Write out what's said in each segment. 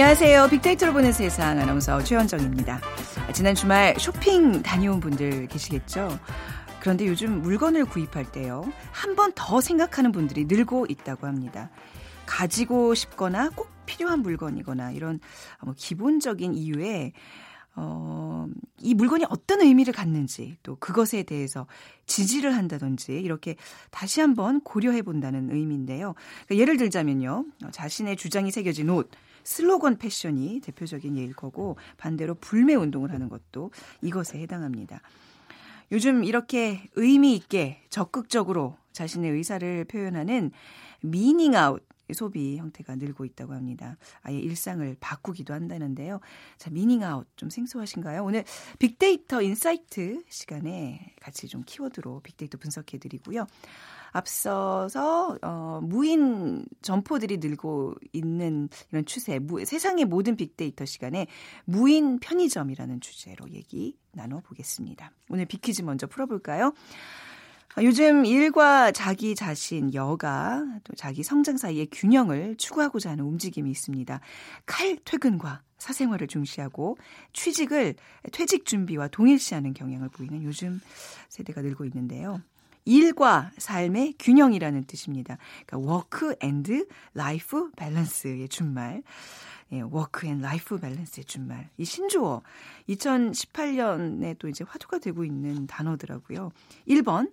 안녕하세요. 빅데이터로 보는 세상 아나운서 최현정입니다. 지난 주말 쇼핑 다녀온 분들 계시겠죠? 그런데 요즘 물건을 구입할 때요. 한 번 더 생각하는 분들이 늘고 있다고 합니다. 가지고 싶거나 꼭 필요한 물건이거나 이런 뭐 기본적인 이유에 어, 이 물건이 어떤 의미를 갖는지 또 그것에 대해서 지지를 한다든지 이렇게 다시 한번 고려해 본다는 의미인데요. 그러니까 예를 들자면요. 자신의 주장이 새겨진 옷, 슬로건 패션이 대표적인 예일 거고 반대로 불매 운동을 하는 것도 이것에 해당합니다. 요즘 이렇게 의미 있게 적극적으로 자신의 의사를 표현하는 meaning out 소비 형태가 늘고 있다고 합니다. 아예 일상을 바꾸기도 한다는데요. 자, meaning out 좀 생소하신가요? 오늘 빅데이터 insight 시간에 같이 좀 키워드로 빅데이터 분석해 드리고요. 앞서서 어, 무인 점포들이 늘고 있는 이런 추세, 무, 세상의 모든 빅데이터 시간에 무인 편의점이라는 주제로 얘기 나눠보겠습니다. 오늘 빅퀴즈 먼저 풀어볼까요? 아, 요즘 일과 자기 자신, 여가, 또 자기 성장 사이의 균형을 추구하고자 하는 움직임이 있습니다. 칼 퇴근과 사생활을 중시하고 취직을 퇴직 준비와 동일시하는 경향을 보이는 요즘 세대가 늘고 있는데요. 일과 삶의 균형이라는 뜻입니다. 그러니까 work and life balance의 준말. 예, work and life balance의 준말. 이 신조어 2018년에 또 이제 화두가 되고 있는 단어더라고요. 1번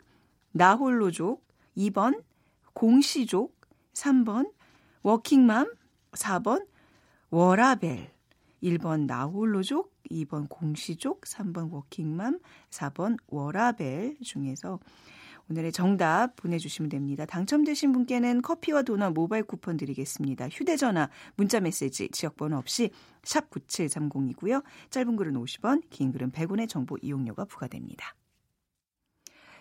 나홀로족, 2번 공시족, 3번 워킹맘, 4번 워라벨. 1번 나홀로족, 2번 공시족, 3번 워킹맘, 4번 워라벨 중에서 오늘의 정답 보내주시면 됩니다. 당첨되신 분께는 커피와 도넛 모바일 쿠폰 드리겠습니다. 휴대전화, 문자메시지, 지역번호 없이 샵 9730이고요. 짧은 글은 50원, 긴 글은 100원의 정보 이용료가 부과됩니다.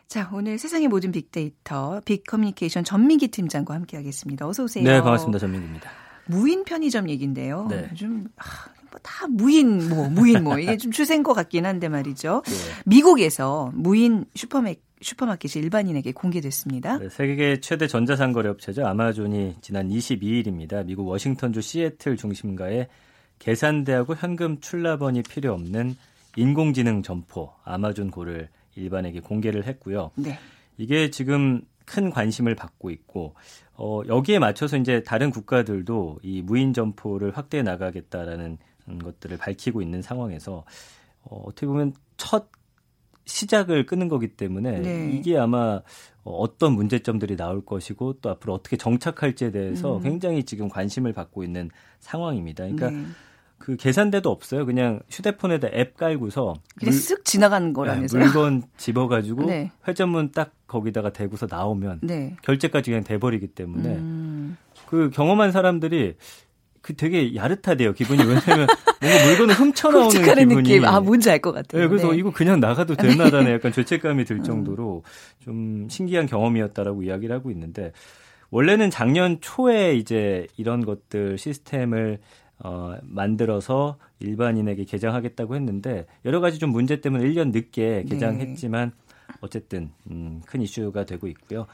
자, 오늘 세상의 모든 빅데이터, 빅커뮤니케이션 전민기 팀장과 함께하겠습니다. 어서 오세요. 네, 반갑습니다. 전민기입니다. 무인 편의점 얘기인데요. 네. 요즘 아, 뭐다 무인 뭐 무인 뭐 이게 좀 추세인 것 같긴 한데 말이죠. 네. 미국에서 무인 슈퍼맥 슈퍼마켓이 일반인에게 공개됐습니다. 네, 세계 최대 전자상거래 업체죠. 아마존이 지난 22일입니다. 미국 워싱턴주 시애틀 중심가에 계산대하고 현금 출납원이 필요 없는 인공지능 점포 아마존 고를 일반에게 공개를 했고요. 네. 이게 지금 큰 관심을 받고 있고 어, 여기에 맞춰서 이제 다른 국가들도 이 무인 점포를 확대해 나가겠다라는 것들을 밝히고 있는 상황에서 어, 어떻게 보면 첫 시작을 끄는 거기 때문에 네. 이게 아마 어떤 문제점들이 나올 것이고 또 앞으로 어떻게 정착할지에 대해서 음. 굉장히 지금 관심을 받고 있는 상황입니다. 그러니까 네. 그 계산대도 없어요. 그냥 휴대폰에다 앱 깔고서 그냥 물, 쓱 지나가는 거라면서요. 네, 물건 집어가지고 네. 회전문 딱 거기다가 대고서 나오면 네. 결제까지 그냥 돼버리기 때문에 음. 그 경험한 사람들이 그 되게 야릇하대요 기분이 왜냐면 뭔가 물건을 훔쳐 나오는 기분이 느낌. 아 뭔지 알 것 같아요. 네, 그래서 네. 이거 그냥 나가도 되나라는 약간 죄책감이 들 음. 정도로 좀 신기한 경험이었다라고 이야기를 하고 있는데 원래는 작년 초에 이제 이런 것들 시스템을 어, 만들어서 일반인에게 개장하겠다고 했는데 여러 가지 좀 문제 때문에 1년 늦게 개장했지만 네. 어쨌든 음, 큰 이슈가 되고 있고요.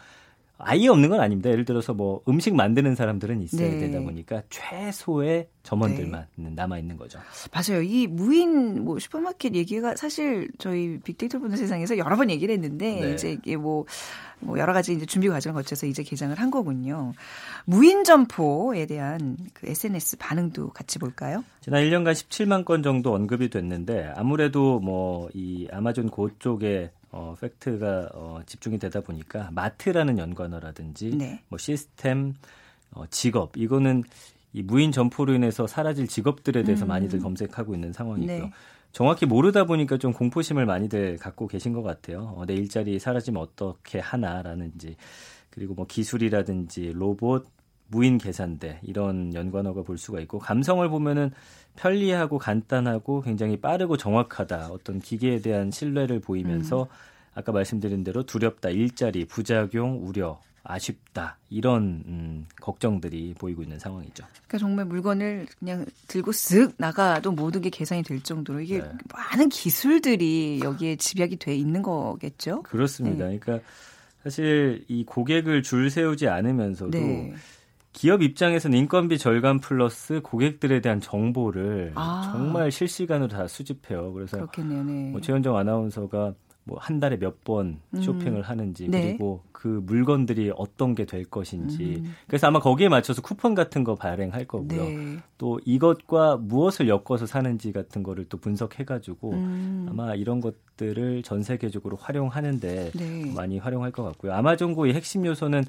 아예 없는 건 아닙니다. 예를 들어서 뭐 음식 만드는 사람들은 있어야 네. 되다 보니까 최소의 점원들만 네. 남아 있는 거죠. 맞아요. 이 무인 뭐 슈퍼마켓 얘기가 사실 저희 빅데이터 보는 세상에서 여러 번 얘기를 했는데 네. 이제 이게 뭐, 뭐 여러 가지 이제 준비 과정을 거쳐서 이제 개장을 한 거군요. 무인 점포에 대한 그 SNS 반응도 같이 볼까요? 지난 1년간 17만 건 정도 언급이 됐는데 아무래도 뭐 이 아마존 고 쪽에 어, 팩트가 어, 집중이 되다 보니까 마트라는 연관어라든지 네. 뭐 시스템, 어, 직업 이거는 이 무인 점포로 인해서 사라질 직업들에 대해서 음. 많이들 검색하고 있는 상황이고요. 네. 정확히 모르다 보니까 좀 공포심을 많이들 갖고 계신 것 같아요. 어, 내 일자리 사라지면 어떻게 하나라는지 그리고 뭐 기술이라든지 로봇, 무인 계산대 이런 연관어가 볼 수가 있고 감성을 보면은 편리하고 간단하고 굉장히 빠르고 정확하다 어떤 기계에 대한 신뢰를 보이면서 음. 아까 말씀드린 대로 두렵다 일자리 부작용 우려 아쉽다 이런 음, 걱정들이 보이고 있는 상황이죠. 그러니까 정말 물건을 그냥 들고 쓱 나가도 모든 게 계산이 될 정도로 이게 네. 많은 기술들이 여기에 집약이 돼 있는 거겠죠. 그렇습니다. 네. 그러니까 사실 이 고객을 줄 세우지 않으면서도 네. 기업 입장에서는 인건비 절감 플러스 고객들에 대한 정보를 아. 정말 실시간으로 다 수집해요. 그래서 그렇겠네요. 네. 뭐 최현정 아나운서가 뭐 한 달에 몇 번 쇼핑을 음. 하는지 네. 그리고 그 물건들이 어떤 게 될 것인지 음. 그래서 아마 거기에 맞춰서 쿠폰 같은 거 발행할 거고요. 네. 또 이것과 무엇을 엮어서 사는지 같은 거를 또 분석해 가지고 음. 아마 이런 것들을 전 세계적으로 활용하는데 네. 많이 활용할 것 같고요. 아마존고의 핵심 요소는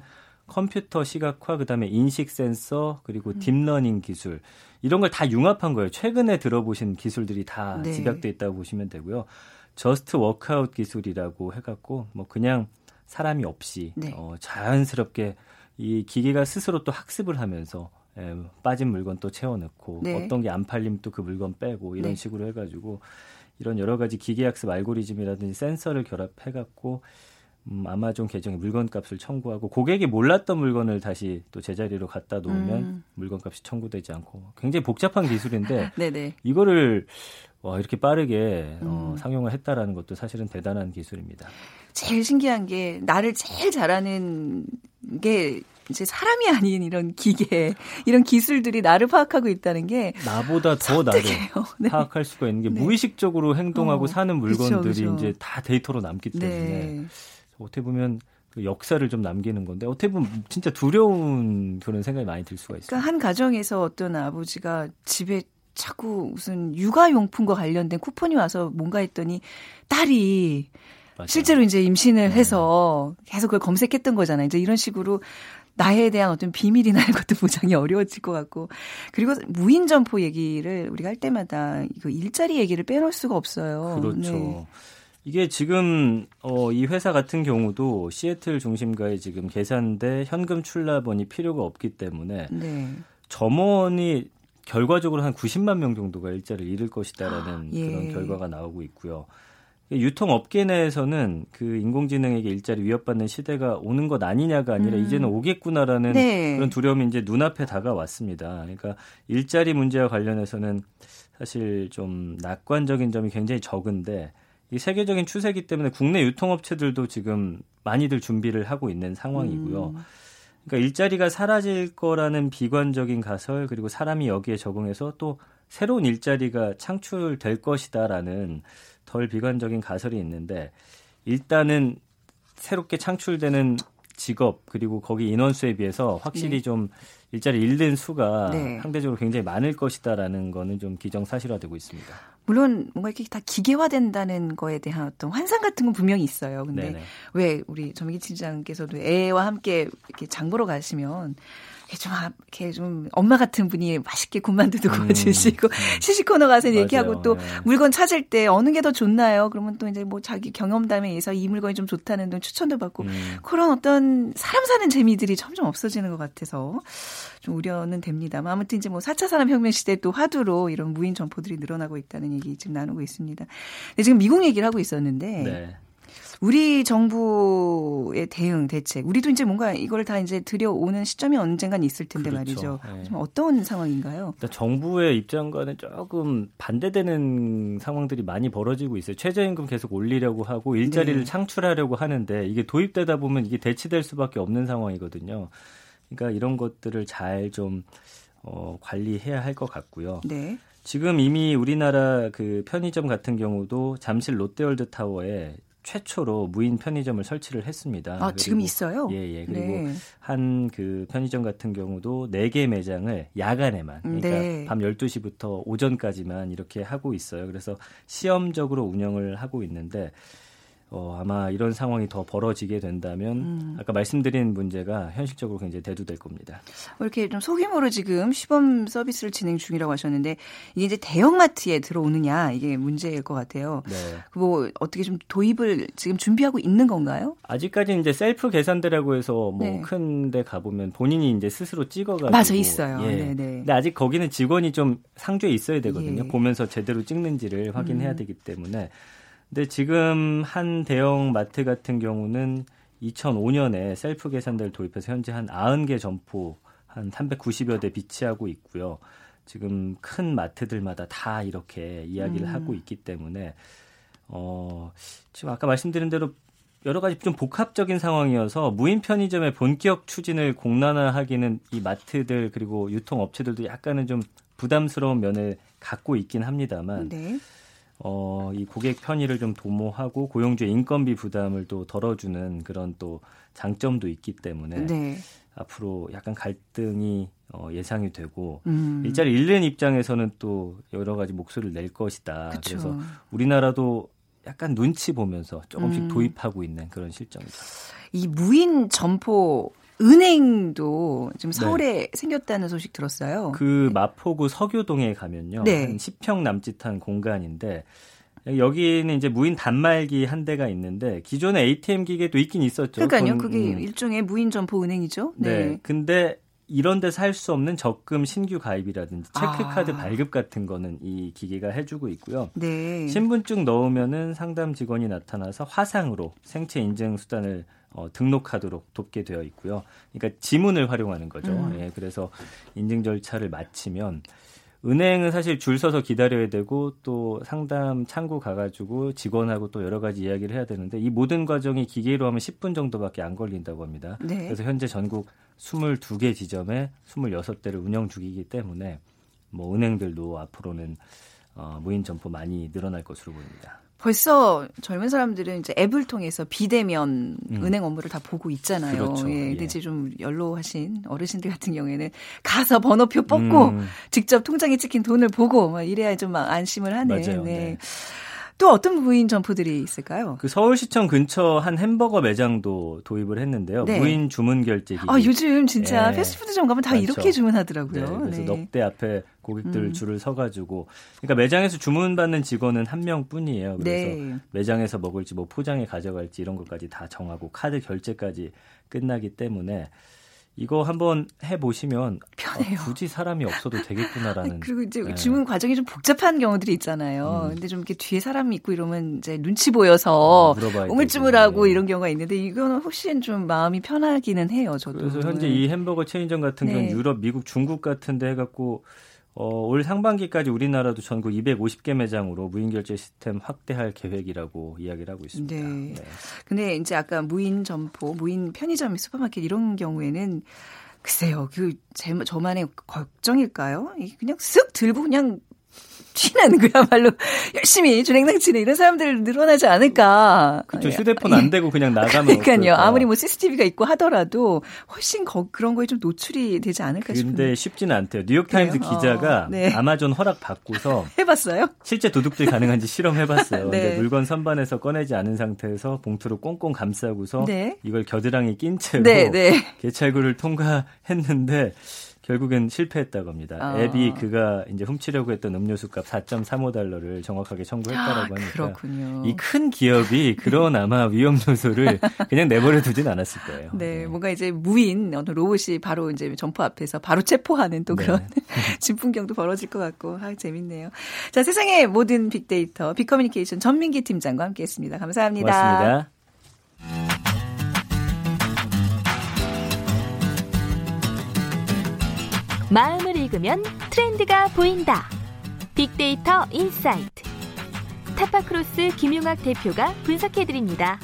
컴퓨터 시각화, 그다음에 인식 센서, 그리고 음. deep learning 기술 이런 걸 다 융합한 거예요. 최근에 들어보신 기술들이 다 네. 집약돼 있다고 보시면 되고요. Just Walk Out 기술이라고 해갖고 뭐 그냥 사람이 없이 네. 어, 자연스럽게 이 기계가 스스로 또 학습을 하면서 예, 빠진 물건 또 채워넣고 네. 어떤 게 안 팔리면 또 그 물건 빼고 이런 네. 식으로 해가지고 이런 여러 가지 기계 학습 알고리즘이라든지 센서를 결합해갖고 음, 아마존 계정에 물건값을 청구하고 고객이 몰랐던 물건을 다시 또 제자리로 갖다 놓으면 음. 물건값이 청구되지 않고 굉장히 복잡한 기술인데 이거를 와 이렇게 빠르게 어, 음. 상용화 했다라는 것도 사실은 대단한 기술입니다. 제일 신기한 게 나를 제일 잘하는 게 이제 사람이 아닌 이런 기계 이런 기술들이 나를 파악하고 있다는 게 나보다 더 나를 네. 파악할 수가 있는 게 네. 무의식적으로 행동하고 어, 사는 물건들이 그쵸, 그쵸. 이제 다 데이터로 남기 때문에 네. 어떻게 보면 그 역사를 좀 남기는 건데 어떻게 보면 진짜 두려운 그런 생각이 많이 들 수가 있어요. 그러니까 한 가정에서 어떤 아버지가 집에 자꾸 무슨 육아용품과 관련된 쿠폰이 와서 뭔가 했더니 딸이 맞아요. 실제로 이제 임신을 네. 해서 계속 그걸 검색했던 거잖아요. 이제 이런 식으로 나에 대한 어떤 비밀이나 이런 것도 보장이 어려워질 것 같고 그리고 무인 점포 얘기를 우리가 할 때마다 이거 일자리 얘기를 빼놓을 수가 없어요. 그렇죠. 네. 이게 지금 어, 이 회사 같은 경우도 시애틀 중심가에 지금 계산대 현금 출납원이 필요가 없기 때문에 네. 점원이 결과적으로 한 90만 명 정도가 일자리를 잃을 것이다라는 아, 예. 그런 결과가 나오고 있고요. 유통업계 내에서는 그 인공지능에게 일자리 위협받는 시대가 오는 것 아니냐가 아니라 음. 이제는 오겠구나라는 네. 그런 두려움이 이제 눈앞에 다가왔습니다. 그러니까 일자리 문제와 관련해서는 사실 좀 낙관적인 점이 굉장히 적은데 이 세계적인 추세기 때문에 국내 유통업체들도 지금 많이들 준비를 하고 있는 상황이고요. 음. 그러니까 일자리가 사라질 거라는 비관적인 가설 그리고 사람이 여기에 적응해서 또 새로운 일자리가 창출될 것이다라는 덜 비관적인 가설이 있는데 일단은 새롭게 창출되는 직업 그리고 거기 인원수에 비해서 확실히 네. 좀 일자리 잃는 수가 네. 상대적으로 굉장히 많을 것이다라는 거는 좀 기정사실화되고 있습니다. 물론 뭔가 이렇게 다 기계화된다는 거에 대한 어떤 환상 같은 건 분명히 있어요. 근데 네네. 왜 우리 전민기 팀장께서도 애와 함께 이렇게 장 보러 가시면 좀 이렇게 좀 엄마 같은 분이 맛있게 군만두도 음, 구워주시고 음. 시식 코너 가서 맞아요. 얘기하고 또 네. 물건 찾을 때 어느 게 더 좋나요? 그러면 또 이제 뭐 자기 경험담에 의해서 이 물건이 좀 좋다는 등 추천도 받고 음. 그런 어떤 사람 사는 재미들이 점점 없어지는 것 같아서 좀 우려는 됩니다. 아무튼 이제 뭐 4차 산업혁명 시대 또 화두로 이런 무인 점포들이 늘어나고 있다는 얘기 지금 나누고 있습니다. 네, 지금 미국 얘기를 하고 있었는데 네. 우리 정부의 대응 대책 우리도 이제 뭔가 이걸 다 이제 들여오는 시점이 언젠간 있을 텐데 그렇죠. 말이죠. 네. 좀 어떤 상황인가요? 정부의 입장과는 조금 반대되는 상황들이 많이 벌어지고 있어요. 최저임금 계속 올리려고 하고 일자리를 네. 창출하려고 하는데 이게 도입되다 보면 이게 대치될 수밖에 없는 상황이거든요. 그러니까 이런 것들을 잘좀 어, 관리해야 할 것 같고요. 네. 지금 이미 우리나라 그 편의점 같은 경우도 잠실 롯데월드 타워에 최초로 무인 편의점을 설치를 했습니다. 아, 지금 있어요? 예, 예. 그리고 네. 한그 편의점 같은 경우도 4개 매장을 야간에만 그러니까 네. 밤 12시부터 오전까지만 이렇게 하고 있어요. 그래서 시험적으로 운영을 하고 있는데 어, 아마 이런 상황이 더 벌어지게 된다면 음. 아까 말씀드린 문제가 현실적으로 굉장히 대두될 겁니다. 뭐 이렇게 좀 소규모로 지금 시범 서비스를 진행 중이라고 하셨는데 이게 이제 대형마트에 들어오느냐 이게 문제일 것 같아요. 네. 뭐 어떻게 좀 도입을 지금 준비하고 있는 건가요? 아직까지 이제 셀프 계산대라고 해서 뭐 네. 큰데 가보면 본인이 이제 스스로 찍어가지고 맞아 있어요. 예. 네네. 근데 아직 거기는 직원이 좀 상주에 있어야 되거든요. 예. 보면서 제대로 찍는지를 확인해야 음. 되기 때문에. 근데 지금 한 대형 마트 같은 경우는 2005년에 셀프 계산대를 도입해서 현재 한 90개 점포 한 390여 대 비치하고 있고요. 지금 큰 마트들마다 다 이렇게 이야기를 음. 하고 있기 때문에 어, 지금 아까 말씀드린 대로 여러 가지 좀 복합적인 상황이어서 무인 편의점의 본격 추진을 공론화하기는 이 마트들 그리고 유통업체들도 약간은 좀 부담스러운 면을 갖고 있긴 합니다만 네. 어, 이 고객 편의를 좀 도모하고 고용주의 인건비 부담을 또 덜어주는 그런 또 장점도 있기 때문에 네. 앞으로 약간 갈등이 어, 예상이 되고 음. 일자리 잃는 입장에서는 또 여러 가지 목소리를 낼 것이다. 그쵸. 그래서 우리나라도 약간 눈치 보면서 조금씩 음. 도입하고 있는 그런 실정이죠. 이 무인 점포 은행도 지금 서울에 네. 생겼다는 소식 들었어요. 그 마포구 서교동에 가면요. 네. 한 10평 남짓한 공간인데 여기는 이제 무인 단말기 한 대가 있는데 기존에 ATM 기계도 있긴 있었죠. 그러니까요. 그게 음. 일종의 무인 점포 은행이죠. 네. 네. 근데 이런 데서 할 수 없는 적금 신규 가입이라든지 체크카드 아. 발급 같은 거는 이 기계가 해주고 있고요. 네. 신분증 넣으면은 상담 직원이 나타나서 화상으로 생체 인증 수단을 어, 등록하도록 돕게 되어 있고요. 그러니까 지문을 활용하는 거죠. 음. 예, 그래서 인증 절차를 마치면 은행은 사실 줄 서서 기다려야 되고 또 상담 창구 가가지고 직원하고 또 여러 가지 이야기를 해야 되는데 이 모든 과정이 기계로 하면 10분 정도밖에 안 걸린다고 합니다. 네. 그래서 현재 전국 22개 지점에 26대를 운영 중이기 때문에 뭐 은행들도 앞으로는 어, 무인 점포 많이 늘어날 것으로 보입니다. 벌써 젊은 사람들은 이제 앱을 통해서 비대면 음. 은행 업무를 다 보고 있잖아요. 그렇죠. 예, 근데 예. 이제 좀 연로하신 어르신들 같은 경우에는 가서 번호표 뽑고 음. 직접 통장에 찍힌 돈을 보고 막 이래야 좀 안심을 하네. 맞아요. 네. 네. 또 어떤 무인 점포들이 있을까요? 그 서울시청 근처 한 햄버거 매장도 도입을 했는데요. 네. 무인 주문 결제기. 아 요즘 진짜 네. 패스트푸드점 가면 다 많죠. 이렇게 주문하더라고요. 네, 그래서 네. 넉대 앞에 고객들 음. 줄을 서가지고 그러니까 매장에서 주문받는 직원은 한 명뿐이에요. 그래서 네. 매장에서 먹을지 뭐 포장에 가져갈지 이런 것까지 다 정하고 카드 결제까지 끝나기 때문에 이거 한번 해보시면 편해요. 아, 굳이 사람이 없어도 되겠구나라는. 그리고 이제 네. 주문 과정이 좀 복잡한 경우들이 있잖아요. 음. 근데 좀 이렇게 뒤에 사람이 있고 이러면 이제 눈치 보여서 어, 우물쭈물하고 네. 이런 경우가 있는데 이거는 훨씬 좀 마음이 편하기는 해요. 저도. 그래서 현재 이 햄버거 체인점 같은 경우는 네. 유럽, 미국, 중국 같은 데 해갖고 어, 올 상반기까지 우리나라도 전국 250개 매장으로 무인 결제 시스템 확대할 계획이라고 이야기를 하고 있습니다. 네. 네. 근데 이제 아까 무인 점포, 무인 편의점, 슈퍼마켓 이런 경우에는 글쎄요, 그 제, 저만의 걱정일까요? 그냥 쓱 들고 그냥 튀는 그야말로 열심히 준행장치는 이런 사람들 늘어나지 않을까. 그렇죠. 휴대폰 안 대고 그냥 나가면 그러니까요. 아무리 뭐 CCTV가 있고 하더라도 훨씬 거, 그런 거에 좀 노출이 되지 않을까 싶은데. 근데 쉽지는 않대요. 뉴욕타임스 그래요? 기자가 어, 네. 아마존 허락 받고서 해봤어요? 실제 도둑질 가능한지 실험해봤어요. 네. 근데 물건 선반에서 꺼내지 않은 상태에서 봉투로 꽁꽁 감싸고서 네. 이걸 겨드랑이 낀 채로 네, 네. 개찰구를 통과했는데 결국엔 실패했다고 합니다. 아. 앱이 그가 이제 훔치려고 했던 음료수 값 4.35달러를 정확하게 청구했다라고 아, 하니까 그렇군요. 이큰 기업이 그런 아마 위험 요소를 그냥 내버려 두진 않았을 거예요. 네, 네, 뭔가 이제 무인 어떤 로봇이 바로 이제 점포 앞에서 바로 체포하는 또 네. 그런 네. 진풍경도 벌어질 것 같고 아 재밌네요. 자, 세상의 모든 빅데이터 빅커뮤니케이션 전민기 팀장과 함께했습니다. 감사합니다. 고맙습니다. 마음을 읽으면 트렌드가 보인다. 빅데이터 insight. 타파크로스 김용학 대표가 분석해드립니다.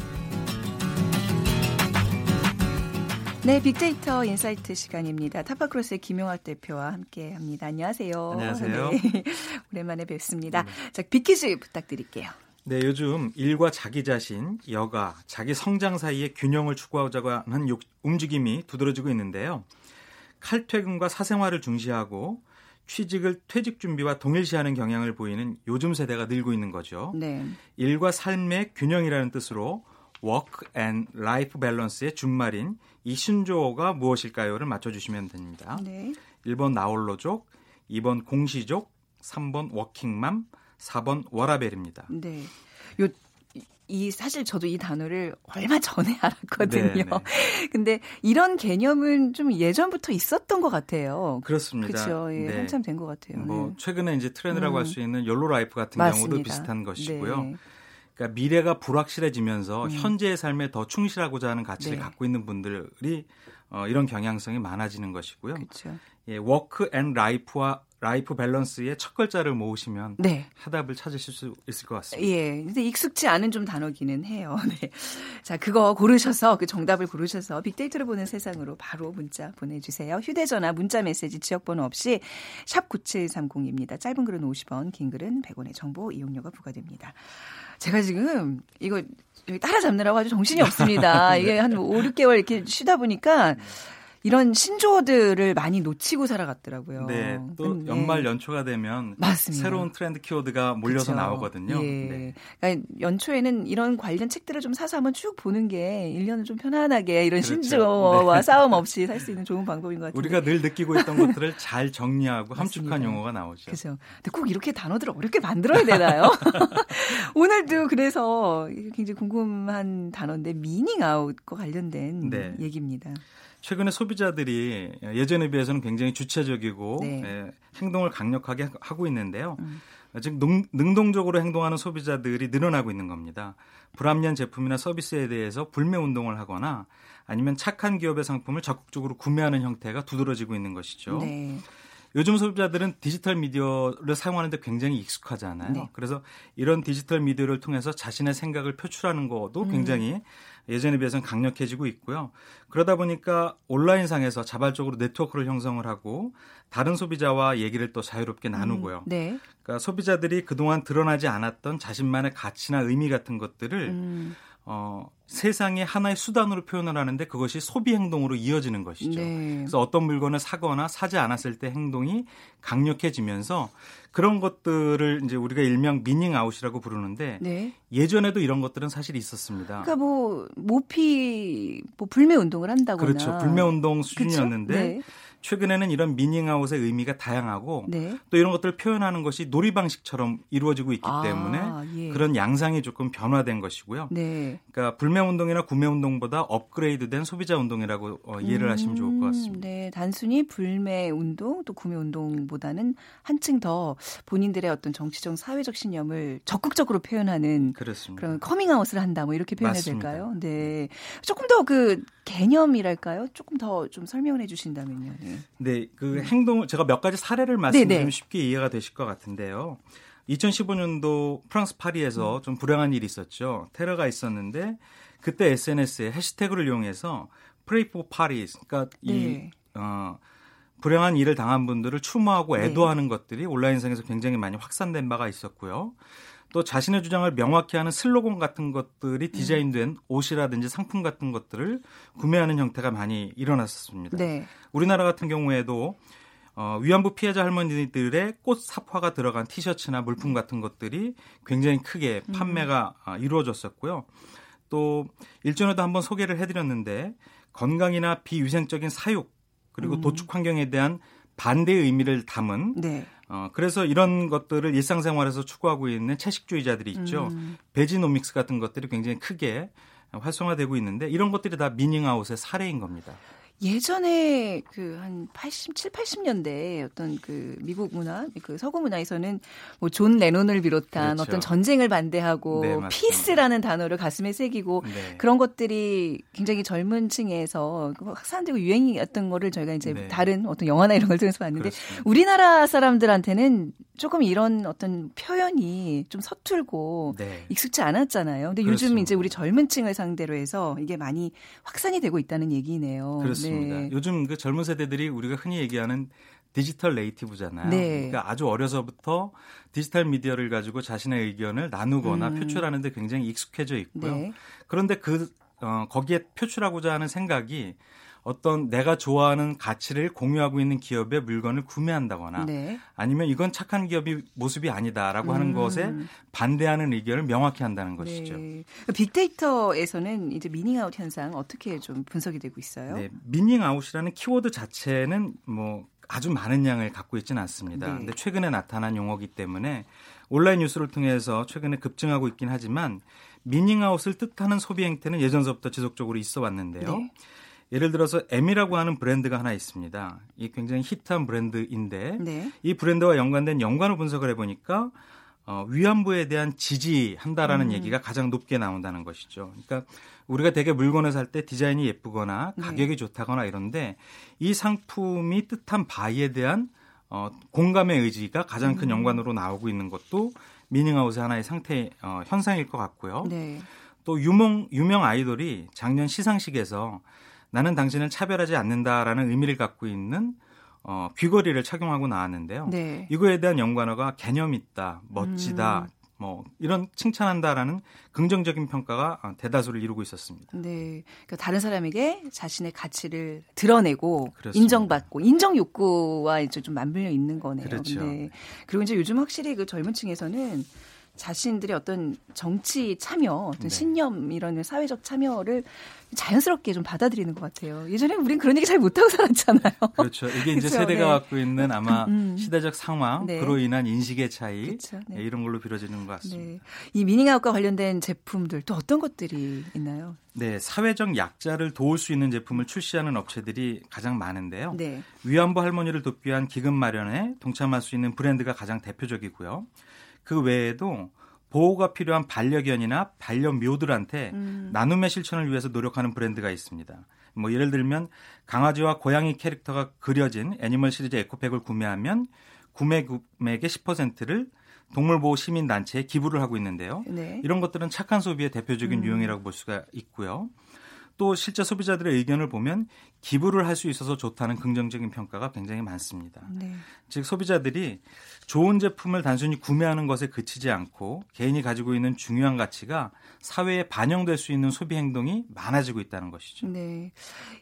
네, 빅데이터 insight 시간입니다. 타파크로스의 김용학 대표와 함께 합니다. 안녕하세요. 안녕하세요. 네, 오랜만에 뵙습니다. 네. 자, 빅퀴즈 부탁드릴게요. 네, 요즘 일과 자기 자신, 여가, 자기 성장 사이의 균형을 추구하자고 하는 움직임이 두드러지고 있는데요. 칼퇴근과 사생활을 중시하고 취직을 퇴직 준비와 동일시하는 경향을 보이는 요즘 세대가 늘고 있는 거죠. 네. 일과 삶의 균형이라는 뜻으로 work and life balance의 준말인 이 신조어가 무엇일까요를 맞춰주시면 됩니다. 네. 1번 나홀로족, 2번 공시족, 3번 워킹맘, 4번 워라벨입니다. 네. 요 이 사실 저도 이 단어를 얼마 전에 알았거든요. 네네. 네. 근데 이런 개념은 좀 예전부터 있었던 것 같아요. 그렇습니다. 그렇죠. 예, 네. 한참 된 것 같아요. 뭐 네. 최근에 이제 트렌드라고 음. 할수 있는 YOLO life 같은 맞습니다. 경우도 비슷한 것이고요. 네. 그러니까 미래가 불확실해지면서 음. 현재의 삶에 더 충실하고자 하는 가치를 네. 갖고 있는 분들이 어, 이런 경향성이 많아지는 것이고요. 그렇죠. 예, work and life와 life balance의 첫 글자를 모으시면 네. 해답을 찾으실 수 있을 것 같습니다. 예. 근데 익숙지 않은 좀 단어기는 해요. 네. 자, 그거 고르셔서 그 정답을 고르셔서 빅데이터를 보는 세상으로 바로 문자 보내 주세요. 휴대 전화, 문자 메시지, 지역 번호 없이 샵 9730입니다. 짧은 글은 50원, 긴 글은 100원의 정보 이용료가 부과됩니다. 제가 지금 이거 따라잡느라고 아주 정신이 없습니다. 네. 이게 한 5, 6개월 이렇게 쉬다 보니까 이런 신조어들을 많이 놓치고 살아갔더라고요. 네, 또 음, 연말 네. 연초가 되면 맞습니다. 새로운 트렌드 키워드가 몰려서 그쵸. 나오거든요. 예. 네. 그러니까 연초에는 이런 관련 책들을 좀 사서 한번 쭉 보는 게 1년을 좀 편안하게 이런 그렇죠. 신조어와 네. 싸움 없이 살 수 있는 좋은 방법인 것 같아요. 우리가 늘 느끼고 있던 것들을 잘 정리하고 함축한 용어가 나오죠. 그렇죠. 근데 꼭 이렇게 단어들을 어렵게 만들어야 되나요? 오늘도 그래서 굉장히 궁금한 단어인데 미닝 아웃과 관련된 네. 얘기입니다. 최근에 소비자들이 예전에 비해서는 굉장히 주체적이고 네. 예, 행동을 강력하게 하고 있는데요. 음. 즉 능동적으로 행동하는 소비자들이 늘어나고 있는 겁니다. 불합리한 제품이나 서비스에 대해서 불매 운동을 하거나 아니면 착한 기업의 상품을 적극적으로 구매하는 형태가 두드러지고 있는 것이죠. 네. 요즘 소비자들은 디지털 미디어를 사용하는데 굉장히 익숙하잖아요. 네. 그래서 이런 디지털 미디어를 통해서 자신의 생각을 표출하는 것도 음. 굉장히 음. 예전에 비해서는 강력해지고 있고요. 그러다 보니까 온라인상에서 자발적으로 네트워크를 형성을 하고 다른 소비자와 얘기를 또 자유롭게 나누고요. 음, 네. 그러니까 소비자들이 그동안 드러나지 않았던 자신만의 가치나 의미 같은 것들을 음. 어, 세상의 하나의 수단으로 표현을 하는데 그것이 소비 행동으로 이어지는 것이죠. 네. 그래서 어떤 물건을 사거나 사지 않았을 때 행동이 강력해지면서 그런 것들을 이제 우리가 일명 meaning out이라고 부르는데 네. 예전에도 이런 것들은 사실 있었습니다. 그러니까 뭐 모피 뭐 불매 운동을 한다거나 그렇죠. 불매 운동 수준이었는데 네. 최근에는 이런 meaning out의 의미가 다양하고 네. 또 이런 것들을 표현하는 것이 놀이 방식처럼 이루어지고 있기 아, 때문에 예. 그런 양상이 조금 변화된 것이고요. 네. 그러니까 불매 운동이나 구매 운동보다 업그레이드된 소비자 운동이라고 어, 이해를 음, 하시면 좋을 것 같습니다. 네, 단순히 불매 운동 또 구매 운동보다는 한층 더 본인들의 어떤 정치적 사회적 신념을 적극적으로 표현하는 그렇습니다. 그런 커밍아웃을 한다 뭐 이렇게 표현해야 맞습니다. 될까요? 네. 조금 더 그 개념이랄까요? 조금 더 좀 설명을 해 주신다면요. 네. 네, 그 음. 행동을 제가 몇 가지 사례를 말씀드리면 네네. 쉽게 이해가 되실 것 같은데요. 2015년도 프랑스 파리에서 음. 좀 불행한 일이 있었죠. 테러가 있었는데 그때 SNS에 해시태그를 이용해서 Pray for Paris, 그러니까 네. 이 어, 불행한 일을 당한 분들을 추모하고 네. 애도하는 네. 것들이 온라인상에서 굉장히 많이 확산된 바가 있었고요. 또 자신의 주장을 명확히 하는 슬로건 같은 것들이 음. 디자인된 옷이라든지 상품 같은 것들을 구매하는 형태가 많이 일어났었습니다. 네. 우리나라 같은 경우에도 어, 위안부 피해자 할머니들의 꽃 삽화가 들어간 티셔츠나 물품 같은 것들이 굉장히 크게 음. 판매가 음. 이루어졌었고요. 또 일전에도 한번 소개를 해드렸는데 건강이나 비위생적인 사육 그리고 음. 도축 환경에 대한 반대의 의미를 담은 네. 어, 그래서 이런 것들을 일상생활에서 추구하고 있는 채식주의자들이 있죠. 음. 베지노믹스 같은 것들이 굉장히 크게 활성화되고 있는데 이런 것들이 다 미닝아웃의 사례인 겁니다. 예전에 그 한 87, 80년대 어떤 그 미국 문화, 그 서구 문화에서는 뭐 존 레논을 비롯한 그렇죠. 어떤 전쟁을 반대하고 네, peace라는 단어를 가슴에 새기고 네. 그런 것들이 굉장히 젊은 층에서 확산되고 유행이었던 거를 저희가 이제 네. 다른 어떤 영화나 이런 걸 통해서 봤는데 그렇습니다. 우리나라 사람들한테는 조금 이런 어떤 표현이 좀 서툴고 네. 익숙치 않았잖아요. 근데 그렇습니다. 요즘 이제 우리 젊은 층을 상대로 해서 이게 많이 확산이 되고 있다는 얘기네요. 그렇습니다. 네. 요즘 그 젊은 세대들이 우리가 흔히 얘기하는 디지털 네이티브잖아요. 네. 그러니까 아주 어려서부터 디지털 미디어를 가지고 자신의 의견을 나누거나 음. 표출하는데 굉장히 익숙해져 있고요. 네. 그런데 그 어, 거기에 표출하고자 하는 생각이 어떤 내가 좋아하는 가치를 공유하고 있는 기업의 물건을 구매한다거나 네. 아니면 이건 착한 기업이 모습이 아니다라고 하는 음. 것에 반대하는 의견을 명확히 한다는 것이죠. 네. 빅데이터에서는 이제 미닝아웃 현상 어떻게 좀 분석이 되고 있어요? 네, meaning out이라는 키워드 자체는 뭐 아주 많은 양을 갖고 있지는 않습니다. 네. 근데 최근에 나타난 용어기 때문에 온라인 뉴스를 통해서 최근에 급증하고 있긴 하지만 meaning out을 뜻하는 소비 행태는 예전서부터 지속적으로 있어 왔는데요. 네. 예를 들어서 M이라고 하는 브랜드가 하나 있습니다. 이 굉장히 히트한 브랜드인데 네. 이 브랜드와 연관된 연관을 분석을 해보니까 어, 위안부에 대한 지지한다라는 음. 얘기가 가장 높게 나온다는 것이죠. 그러니까 우리가 대개 물건을 살 때 디자인이 예쁘거나 네. 가격이 네. 좋다거나 이런데 이 상품이 뜻한 바에 대한 어, 공감의 의지가 가장 큰 음. 연관으로 나오고 있는 것도 미닝아웃의 하나의 상태 어, 현상일 것 같고요. 네. 또 유명 유명 아이돌이 작년 시상식에서 나는 당신을 차별하지 않는다라는 의미를 갖고 있는 어, 귀걸이를 착용하고 나왔는데요. 네. 이거에 대한 연관어가 개념 있다, 멋지다, 음. 뭐 이런 칭찬한다라는 긍정적인 평가가 어, 대다수를 이루고 있었습니다. 네, 그러니까 다른 사람에게 자신의 가치를 드러내고 그렇습니다. 인정받고 인정 욕구와 이제 좀 맞물려 있는 거네요. 그렇죠. 네. 그리고 이제 요즘 확실히 그 젊은층에서는 자신들의 어떤 정치 참여, 어떤 네. 신념 이런 사회적 참여를 자연스럽게 좀 받아들이는 것 같아요. 예전에 우린 그런 얘기 잘 못하고 살았잖아요. 그렇죠. 이게 이제 그렇죠? 세대가 네. 갖고 있는 아마 음. 시대적 상황, 네. 그로 인한 인식의 차이 그렇죠. 네. 네. 이런 걸로 빌어지는 것 같습니다. 네. 이 미닝아웃과 관련된 제품들 또 어떤 것들이 있나요? 네, 사회적 약자를 도울 수 있는 제품을 출시하는 업체들이 가장 많은데요. 네. 위안부 할머니를 돕기 위한 기금 마련에 동참할 수 있는 브랜드가 가장 대표적이고요. 그 외에도 보호가 필요한 반려견이나 반려묘들한테 음. 나눔의 실천을 위해서 노력하는 브랜드가 있습니다. 뭐 예를 들면 강아지와 고양이 캐릭터가 그려진 애니멀 시리즈 에코백을 구매하면 구매 금액의 10%를 동물보호 시민단체에 기부를 하고 있는데요. 네. 이런 것들은 착한 소비의 대표적인 음. 유형이라고 볼 수가 있고요. 또 실제 소비자들의 의견을 보면 기부를 할 수 있어서 좋다는 긍정적인 평가가 굉장히 많습니다. 네. 즉 소비자들이 좋은 제품을 단순히 구매하는 것에 그치지 않고 개인이 가지고 있는 중요한 가치가 사회에 반영될 수 있는 소비 행동이 많아지고 있다는 것이죠. 네.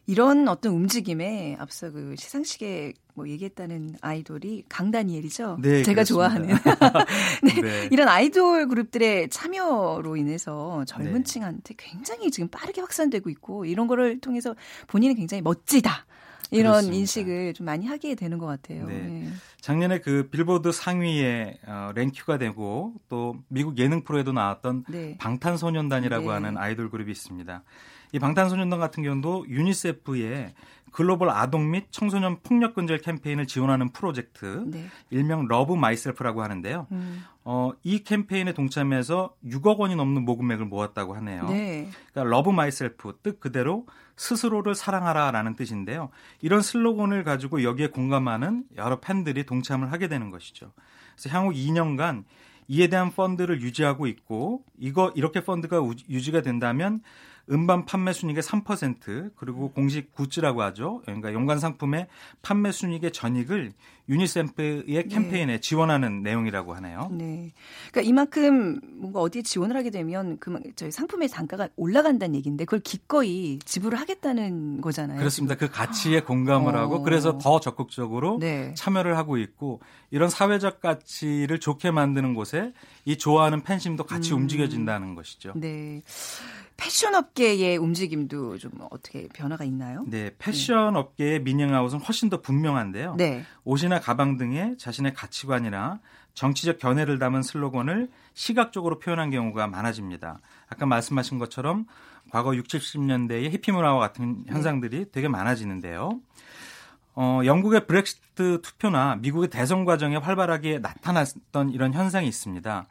이런 어떤 움직임에 앞서 그 시상식에 뭐 얘기했다는 아이돌이 강다니엘이죠. 네, 제가 그렇습니다. 좋아하는. 네, 네. 이런 아이돌 그룹들의 참여로 인해서 젊은 네. 층한테 굉장히 지금 빠르게 확산되고 있고 이런 거를 통해서 본인은 굉장히 멋지다. 이런 그렇습니다. 인식을 좀 많이 하게 되는 것 같아요. 네. 네. 작년에 그 빌보드 상위에 어, 랭크가 되고 또 미국 예능 프로에도 나왔던 네. 방탄소년단이라고 네. 하는 아이돌 그룹이 있습니다. 이 방탄소년단 같은 경우도 유니세프의 글로벌 아동 및 청소년 폭력 근절 캠페인을 지원하는 프로젝트 네. 일명 Love Myself라고 하는데요. 음. 어, 이 캠페인에 동참해서 6억 원이 넘는 모금액을 모았다고 하네요. 네. 그러니까 Love Myself 뜻 그대로 스스로를 사랑하라라는 뜻인데요. 이런 슬로건을 가지고 여기에 공감하는 여러 팬들이 동참을 하게 되는 것이죠. 그래서 향후 2년간 이에 대한 펀드를 유지하고 있고 이거 이렇게 펀드가 유지가 된다면 음반 판매 순익의 3% 그리고 공식 굿즈라고 하죠. 그러니까 연관 상품의 판매 순익의 전익을 유니세프의 네. 캠페인에 네. 지원하는 내용이라고 하네요. 네. 그러니까 이만큼 뭔가 어디에 지원을 하게 되면 그 저희 상품의 단가가 올라간다는 얘기인데 그걸 기꺼이 지불을 하겠다는 거잖아요. 그렇습니다. 지금. 그 가치에 공감을 어. 하고 그래서 더 적극적으로 네. 참여를 하고 있고 이런 사회적 가치를 좋게 만드는 곳에 이 좋아하는 팬심도 같이 음. 움직여진다는 것이죠. 네. 패션 업계의 움직임도 좀 어떻게 변화가 있나요? 네, 패션 네. 업계의 미닝아웃은 훨씬 더 분명한데요. 네. 옷이나 가방 등의 자신의 가치관이나 정치적 견해를 담은 슬로건을 시각적으로 표현한 경우가 많아집니다. 아까 말씀하신 것처럼 과거 60, 70년대의 히피 문화와 같은 네. 현상들이 네. 되게 많아지는데요. 어, 영국의 브렉시트 투표나 미국의 대선 과정에 활발하게 나타났던 이런 현상이 있습니다.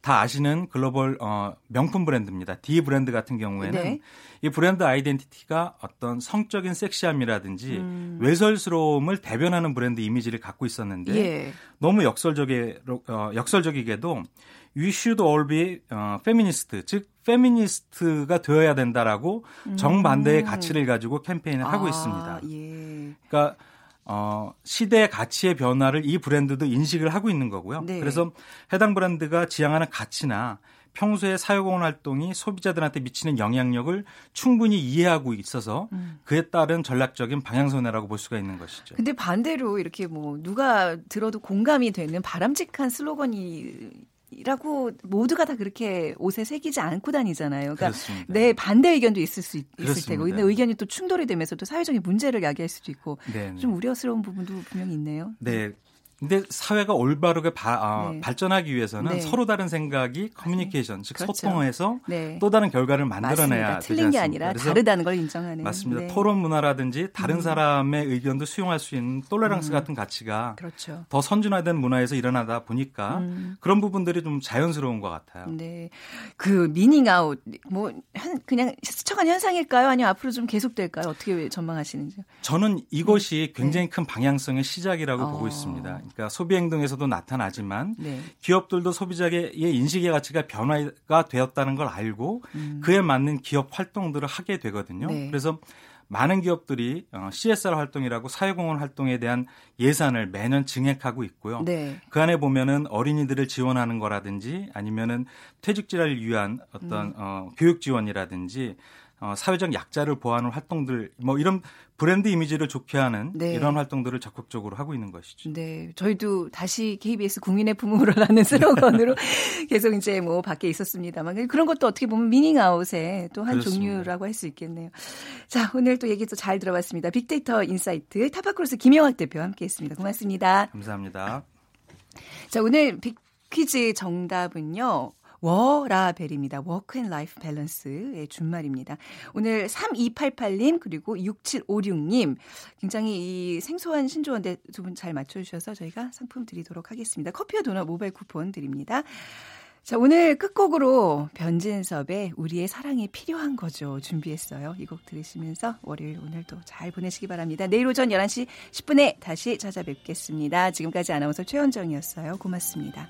다 아시는 글로벌 어, 명품 브랜드입니다. D 브랜드 같은 경우에는 네. 이 브랜드 아이덴티티가 어떤 성적인 섹시함이라든지 음. 외설스러움을 대변하는 브랜드 이미지를 갖고 있었는데 예. 너무 역설적이 어, 역설적이게도 You should all be 어, feminist, 즉 페미니스트가 되어야 된다라고 음. 정반대의 가치를 가지고 캠페인을 아, 하고 있습니다. 예. 그러니까 어, 시대의 가치의 변화를 이 브랜드도 인식을 하고 있는 거고요. 네. 그래서 해당 브랜드가 지향하는 가치나 평소에 사용원 활동이 소비자들한테 미치는 영향력을 충분히 이해하고 있어서 음. 그에 따른 전략적인 방향선회라고 볼 수가 있는 것이죠. 근데 반대로 이렇게 뭐 누가 들어도 공감이 되는 바람직한 슬로건이 라고 모두가 다 그렇게 옷에 새기지 않고 다니잖아요. 그러니까. 내 반대 의견도 있을 수 있, 을 테고, 근데 의견이 또 충돌이 되면서 또 사회적인 문제를 야기할 수도 있고 네네. 좀 우려스러운 부분도 분명히 있네요. 네. 근데 사회가 올바르게 바, 어, 네. 발전하기 위해서는 네. 서로 다른 생각이 커뮤니케이션, 즉 그렇죠. 소통해서 네. 또 다른 결과를 만들어내야 맞습니다. 틀린 게 아니라 다르다는 걸 인정하는. 맞습니다. 네. 토론 문화라든지 다른 음. 사람의 의견도 수용할 수 있는 톨레랑스 음. 같은 가치가 그렇죠. 더 선진화된 문화에서 일어나다 보니까 음. 그런 부분들이 좀 자연스러운 것 같아요. 네, 그 meaning out 뭐 그냥 스쳐간 현상일까요? 아니면 앞으로 좀 계속될까요? 어떻게 전망하시는지? 저는 이것이 네. 굉장히 큰 방향성의 시작이라고 어. 보고 있습니다. 그러니까 소비 행동에서도 나타나지만 네. 기업들도 소비자의 인식의 가치가 변화가 되었다는 걸 알고 음. 그에 맞는 기업 활동들을 하게 되거든요. 네. 그래서 많은 기업들이 어, CSR 활동이라고 사회공헌 활동에 대한 예산을 매년 증액하고 있고요. 네. 그 안에 보면은 어린이들을 지원하는 거라든지 아니면은 퇴직질을 위한 어떤 음. 어, 교육 지원이라든지 어, 사회적 약자를 보호하는 활동들 뭐 이런 브랜드 이미지를 좋게 하는 네. 이런 활동들을 적극적으로 하고 있는 것이죠. 네, 저희도 다시 KBS 국민의 품으로 라는 슬로건으로 계속 이제 뭐 밖에 있었습니다만 그런 것도 어떻게 보면 미닝아웃의 또 한 종류라고 할 수 있겠네요. 자, 오늘 또 얘기도 잘 들어봤습니다. 빅데이터 insight 타파크로스 김영학 대표와 함께 했습니다. 고맙습니다. 감사합니다. 자, 오늘 big 퀴즈 정답은요. 워라밸입니다. work and life balance의 준말입니다. 오늘 3288님 그리고 6756님 굉장히 이 생소한 신조어인데 두 분 잘 맞춰주셔서 저희가 상품 드리도록 하겠습니다. 커피와 도넛 모바일 쿠폰 드립니다. 자, 오늘 끝곡으로 변진섭의 우리의 사랑이 필요한 거죠. 준비했어요. 이 곡 들으시면서 월요일 오늘도 잘 보내시기 바랍니다. 내일 오전 11시 10분에 다시 찾아뵙겠습니다. 지금까지 아나운서 최현정이었어요. 고맙습니다.